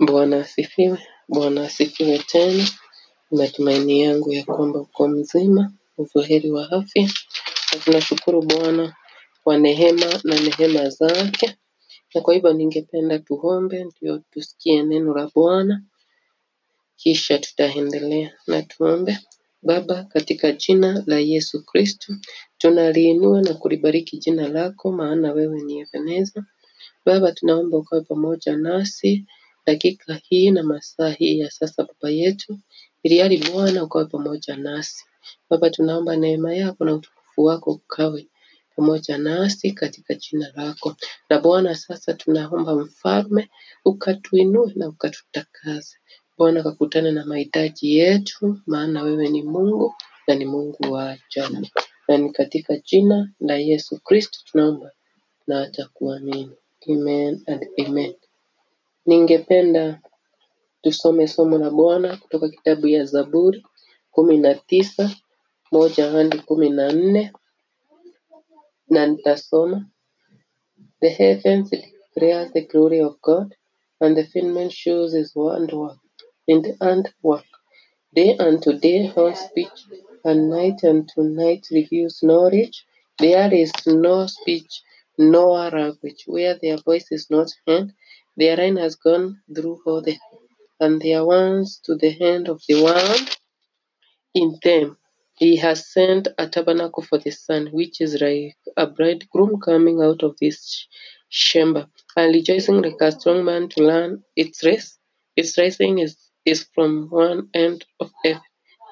Bwana asifiwe. Bwana asifiwe tena. Matumaini yangu ya kwamba uko mzima, uzoheri wa afya, na tunashukuru Bwana kwa neema na neema zake. Na kwa hivyo ningependa tuombe ndio tusikie neno la Bwana, kisha tutaendelea na tuombe. Baba, katika jina la Yesu Kristo, tunaliinua na kulibariki jina lako, maana wewe ni Ebeneza. Baba, tunaomba ukawe pamoja nasi dakika hii na masaa hii ya sasa, Baba yetu, ili hali Bwana ukawe pamoja nasi. Baba, tunaomba neema yako na utukufu wako ukawe pamoja nasi katika jina lako. Na Bwana, sasa tunaomba mfalme, ukatuinue na ukatutakase. Bwana, kakutane na mahitaji yetu, maana wewe ni Mungu na ni Mungu wa ajabu. Na ni katika jina la Yesu Kristo tunaomba na hata kuamini. Amen and amen. Ningependa tusome somo la Bwana kutoka kitabu ya Zaburi kumi na tisa moja hadi kumi na nne na nitasoma. The heavens declare the glory of God, and the firmament shows his handiwork. In the handwork, day unto day her speech, and night unto night reveals knowledge. There is no speech, nor language, where their voice is not heard. Their line has gone through all the and their ones to the end of the world. In them he has sent a tabernacle for the sun, which is like a bridegroom coming out of his chamber, and rejoicing like a strong man to learn its race. Its rising is, is from one end of earth,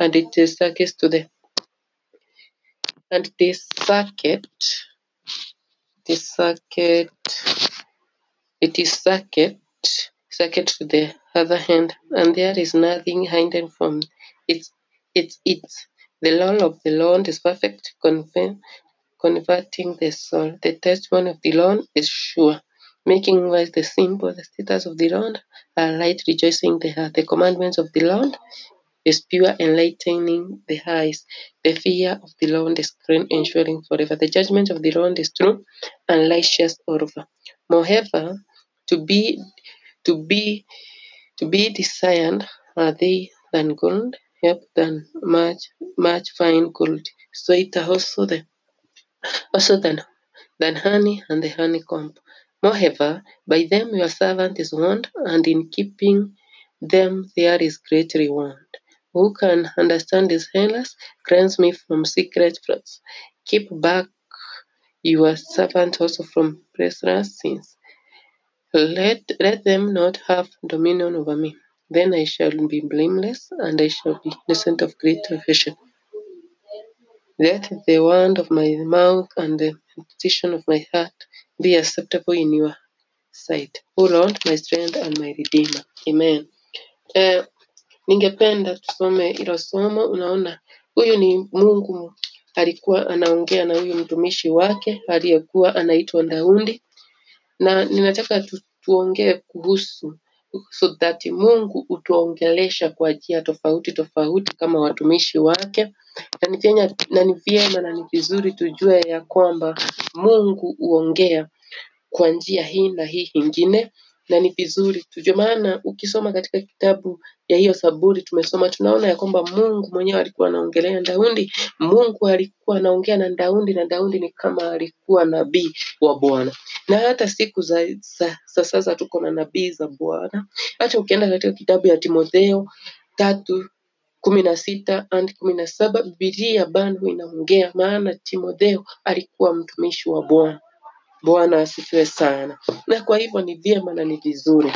and it is circuit to the and this circuit, this circuit, it is circuit, circuit to the other hand, and there is nothing hidden from its its its. The law of the Lord is perfect, conver- converting the soul. The testimony of the Lord is sure, making wise the simple. The status of the Lord are light, rejoicing the heart. The commandments of the Lord is pure, enlightening the eyes. The fear of the Lord is clean, ensuring forever. The judgment of the Lord is true and righteous over. Moreover, to be to be to be desired are they than gold, yep, than much much fine gold. Sweeter also the also than than honey and the honeycomb. Moreover, by them your servant is warned, and in keeping them there is great reward. Who can understand his errors? Cleanse me from secret faults. Keep back your servant also from previous sins. Let, let them not have dominion over me. Then I shall be blameless, and I shall be innocent of great affliction. Let the word of my mouth and the petition of my heart be acceptable in your sight. O Lord, my strength and my redeemer. Amen. Eh, ningependa tusome hilo somo. Unaona, huyu ni Mungu alikuwa anaongea na huyu mtumishi wake aliyekuwa anaitwa Daudi, na ninataka tu, tuongee kuhusu so that Mungu utuongelesha kwa njia tofauti tofauti kama watumishi wake, na ni vyema na ni vizuri tujue ya kwamba Mungu huongea kwa njia hii na hii ingine, na ni vizuri tujue, maana ukisoma katika kitabu ya hiyo Zaburi tumesoma, tunaona ya kwamba Mungu mwenyewe alikuwa anaongelea Daudi. Mungu alikuwa anaongea na Daudi, na Daudi ni kama alikuwa nabii wa Bwana. Na hata siku za, za, za sasa tuko na nabii za Bwana. Hata ukienda katika kitabu ya Timotheo tatu kumi na sita hadi kumi na saba Biblia bado inaongea, maana Timotheo alikuwa mtumishi wa Bwana. Bwana asifiwe sana. Na kwa hivyo ni vyema na ni vizuri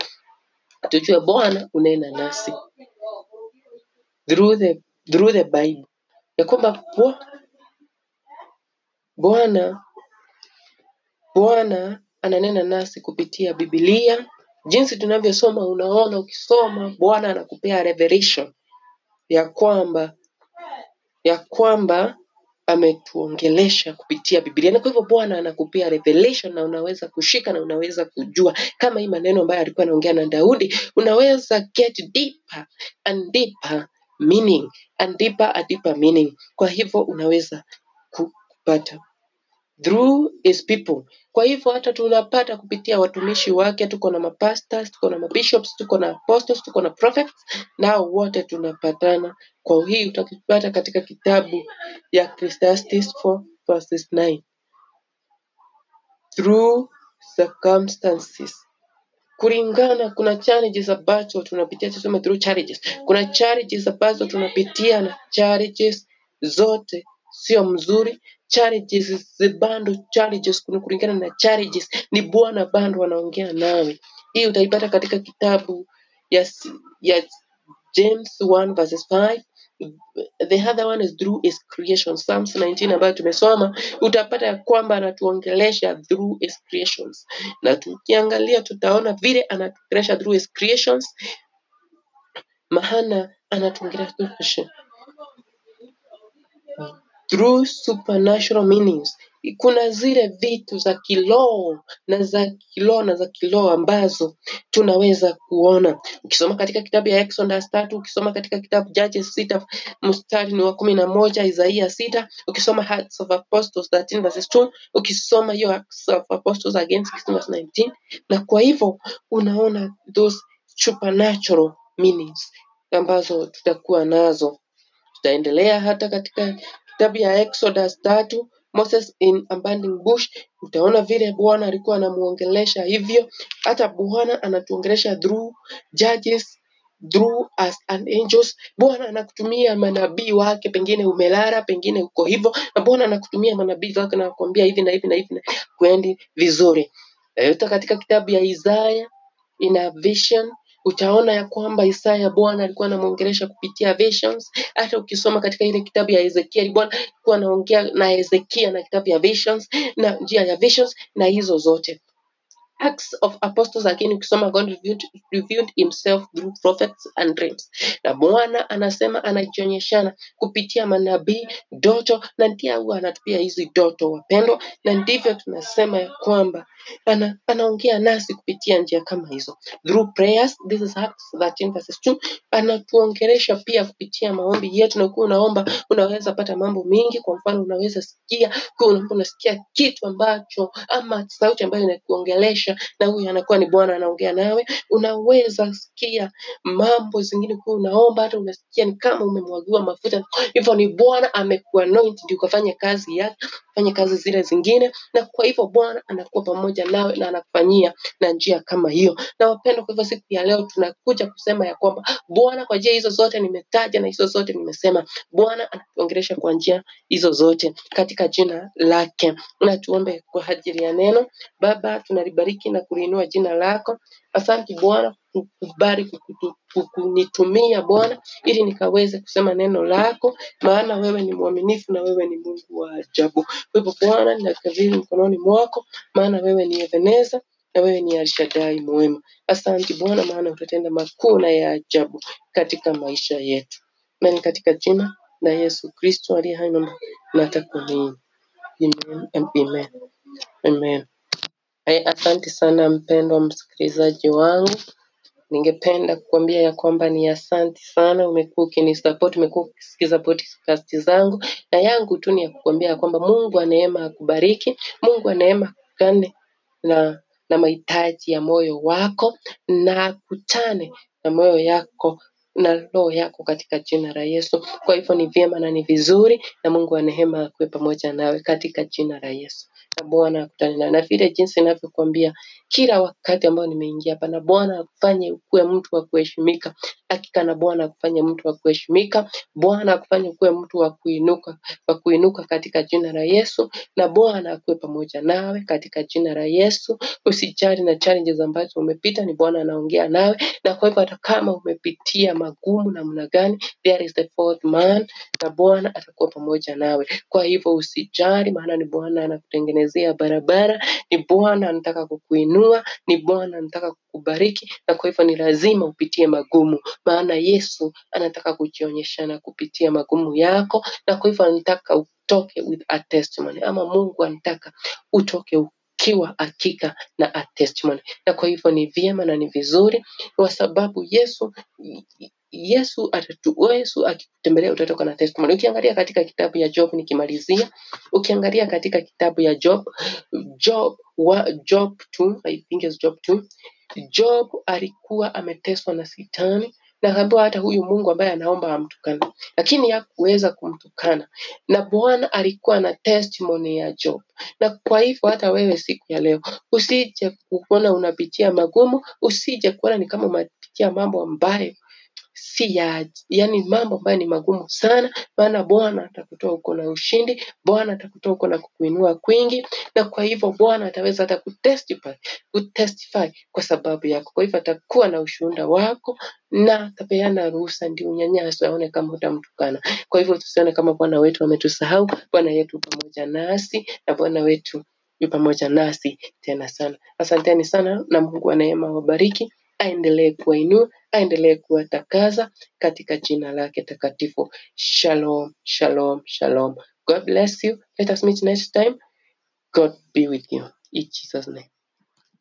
tujue Bwana unena nasi through the, through the Bible, ya kwamba Bwa- Bwana Bwana ananena nasi kupitia Biblia. Jinsi tunavyosoma, unaona, ukisoma Bwana anakupea revelation ya kwamba ya kwamba ametuongelesha kupitia Biblia. Na kwa hivyo Bwana anakupea revelation na unaweza kushika na unaweza kujua kama hii maneno ambayo alikuwa anaongea na Daudi, unaweza get deeper and deeper meaning and deeper and deeper meaning. Kwa hivyo unaweza kupata through his people. Kwa hivyo hata tunapata kupitia watumishi wake, tuko na mapastors, tuko na mabishops, tuko na apostles, tuko na prophets, nao wote tunapatana. Kwa hii utakipata katika kitabu ya Ecclesiastes 4 verses 9 through circumstances. Kulingana kuna challenges ambazo tunapitia tuseme through challenges. Kuna challenges ambazo tunapitia na challenges zote sio mzuri challenges bando challenges kuna kulingana na challenges ni bwana bando wanaongea nawe. Hii utaipata katika kitabu ya, ya James 1 verses 5 the other one is through his creation. Psalms 19 ambayo tumesoma utapata ya kwamba anatuongelesha through his creations. Na tukiangalia tutaona vile anatuongelesha through his creations maana anatuongelesha through supernatural meanings. Kuna zile vitu za kiroho na za kiroho na za kiroho ambazo tunaweza kuona. Ukisoma katika kitabu ya Exodus tatu, ukisoma katika kitabu Judges sita mstari ni wa kumi na moja, Isaia sita, ukisoma Acts of Apostles 13 verses 2, ukisoma hiyo Acts of Apostles again 16 verse 19, na kwa hivyo unaona those supernatural meanings ambazo tutakuwa nazo tutaendelea hata katika kitabu ya Exodus tatu Moses in a bush, utaona vile Bwana alikuwa anamuongelesha hivyo. Hata Bwana anatuongelesha through judges through as an angels. Bwana anakutumia manabii wake, pengine umelala, pengine uko hivyo, na Bwana anakutumia manabii wake na kukwambia hivi na hivi na hivi, na kwendi vizuri. Hata katika kitabu ya Isaya ina vision utaona ya kwamba Isaya Bwana alikuwa anamwongelesha kupitia visions. Hata ukisoma katika ile kitabu ya Ezekiel, Bwana alikuwa anaongea na Hezekia na kitabu ya visions na njia ya visions na hizo zote. Acts of Apostles again ukisoma God revealed, revealed himself through prophets and dreams. Na Bwana anasema anajionyeshana kupitia manabii, ndoto na ndiye huwa anatupia hizi ndoto wapendwa, na ndivyo tunasema ya kwamba ana, anaongea nasi kupitia njia kama hizo through prayers. This is Acts 13 verses 2. Anatuongelesha pia kupitia maombi yetu, na ukiwa unaomba unaweza pata mambo mengi. Kwa mfano, unaweza sikia ukiwa unaomba unasikia kitu ambacho ama sauti ambayo inakuongelesha na huyu anakuwa ni Bwana anaongea nawe. Unaweza sikia mambo zingine ukiwa unaomba, hata unasikia ni kama umemwagiwa mafuta, hivyo ni Bwana amekuanoint ndio ukafanya kazi yake, fanye kazi zile zingine, na kwa hivyo Bwana anakuwa pamoja nawe na anakufanyia na njia kama hiyo. Na wapendwa, kwa hivyo siku ya leo tunakuja kusema ya kwamba Bwana, kwa njia hizo zote nimetaja na hizo zote nimesema, Bwana anatuongelesha kwa njia hizo zote katika jina lake. Na tuombe kwa ajili ya neno. Baba, tunalibariki na kuliinua jina lako. Asante Bwana kukubali kunitumia Bwana ili nikaweze kusema neno lako, maana wewe ni mwaminifu na wewe ni Mungu wa ajabu. Kwa hivyo Bwana, ninakabidhi mkononi mwako, maana wewe ni Ebeneza na wewe ni Alshadai mwema. Asante Bwana, maana utatenda makuu na ya ajabu katika maisha yetu, na ni katika jina la Yesu Kristo aliye hai na atakuamini. Amen. Amen. Amen. Asante sana mpendwa msikilizaji wangu. Ningependa kukuambia ya kwamba ni asante sana, umekuwa ukinisupport, umekuwa ukisikiza podcast zangu, na yangu tu ni ya kukuambia ya kwamba Mungu wa akubariki, Mungu wa neema na na mahitaji ya moyo wako na akutane na moyo yako na roho yako katika jina la Yesu. Kwa hivyo ni vyema na ni vizuri, na Mungu wa neema akuwe pamoja nawe katika jina la Yesu. Na Bwana akutane na vile jinsi ninavyokuambia kila wakati ambao nimeingia hapa, na Bwana akufanye ukuwe mtu wa kuheshimika. Hakika na Bwana akufanye mtu wa kuheshimika, Bwana akufanye ukuwe mtu wa kuinuka, wa kuinuka katika jina la Yesu, na Bwana akuwe pamoja nawe katika jina la Yesu. Usijali na challenges ambazo umepita, ni Bwana anaongea nawe, na kwa hivyo hata kama umepitia magumu namna gani, there is the fourth man, na Bwana atakuwa pamoja nawe. Kwa hivyo usijali, maana ni Bwana anakutengenezea barabara, ni Bwana anataka kukuinua, ni Bwana anataka kukubariki, na kwa hivyo ni lazima upitie magumu, maana Yesu anataka kujionyeshana kupitia magumu yako, na kwa hivyo anataka utoke with a testimony, ama Mungu anataka utoke ukiwa hakika na a testimony. Na kwa hivyo ni vyema na ni vizuri, kwa sababu Yesu Yesu atatu, Yesu akikutembelea utatoka na testimony. Ukiangalia katika kitabu ya Job, nikimalizia, ukiangalia katika kitabu ya Job, Job wa Job 2, I think it's Job 2, Job alikuwa ameteswa na sitani na akaambiwa hata huyu Mungu ambaye anaomba amtukane, lakini hakuweza kumtukana, na Bwana alikuwa na testimony ya Job. Na kwa hivyo hata wewe siku ya leo usije kuona unapitia magumu, usije kuona ni kama unapitia mambo ambayo si ya yani mambo ambayo ni magumu sana, maana Bwana atakutoa huko na ushindi, Bwana atakutoa huko na kukuinua kwingi, na kwa hivyo Bwana ataweza hata kutestify, kutestify kwa sababu yako. Kwa hivyo atakuwa na ushuhuda wako na atapeana ruhusa ndio unyanyaso aone kama utamtukana. Kwa hivyo tusione kama Bwana wetu ametusahau. Bwana yetu pamoja nasi na Bwana wetu yu pamoja nasi tena sana. Asanteni sana na Mungu wa neema wabariki, aendelee kuwainua, aendelee kuwatakaza katika jina lake takatifu. Shalom, shalom, shalom. God bless you. Let us meet next time. God be with you. In Jesus' name.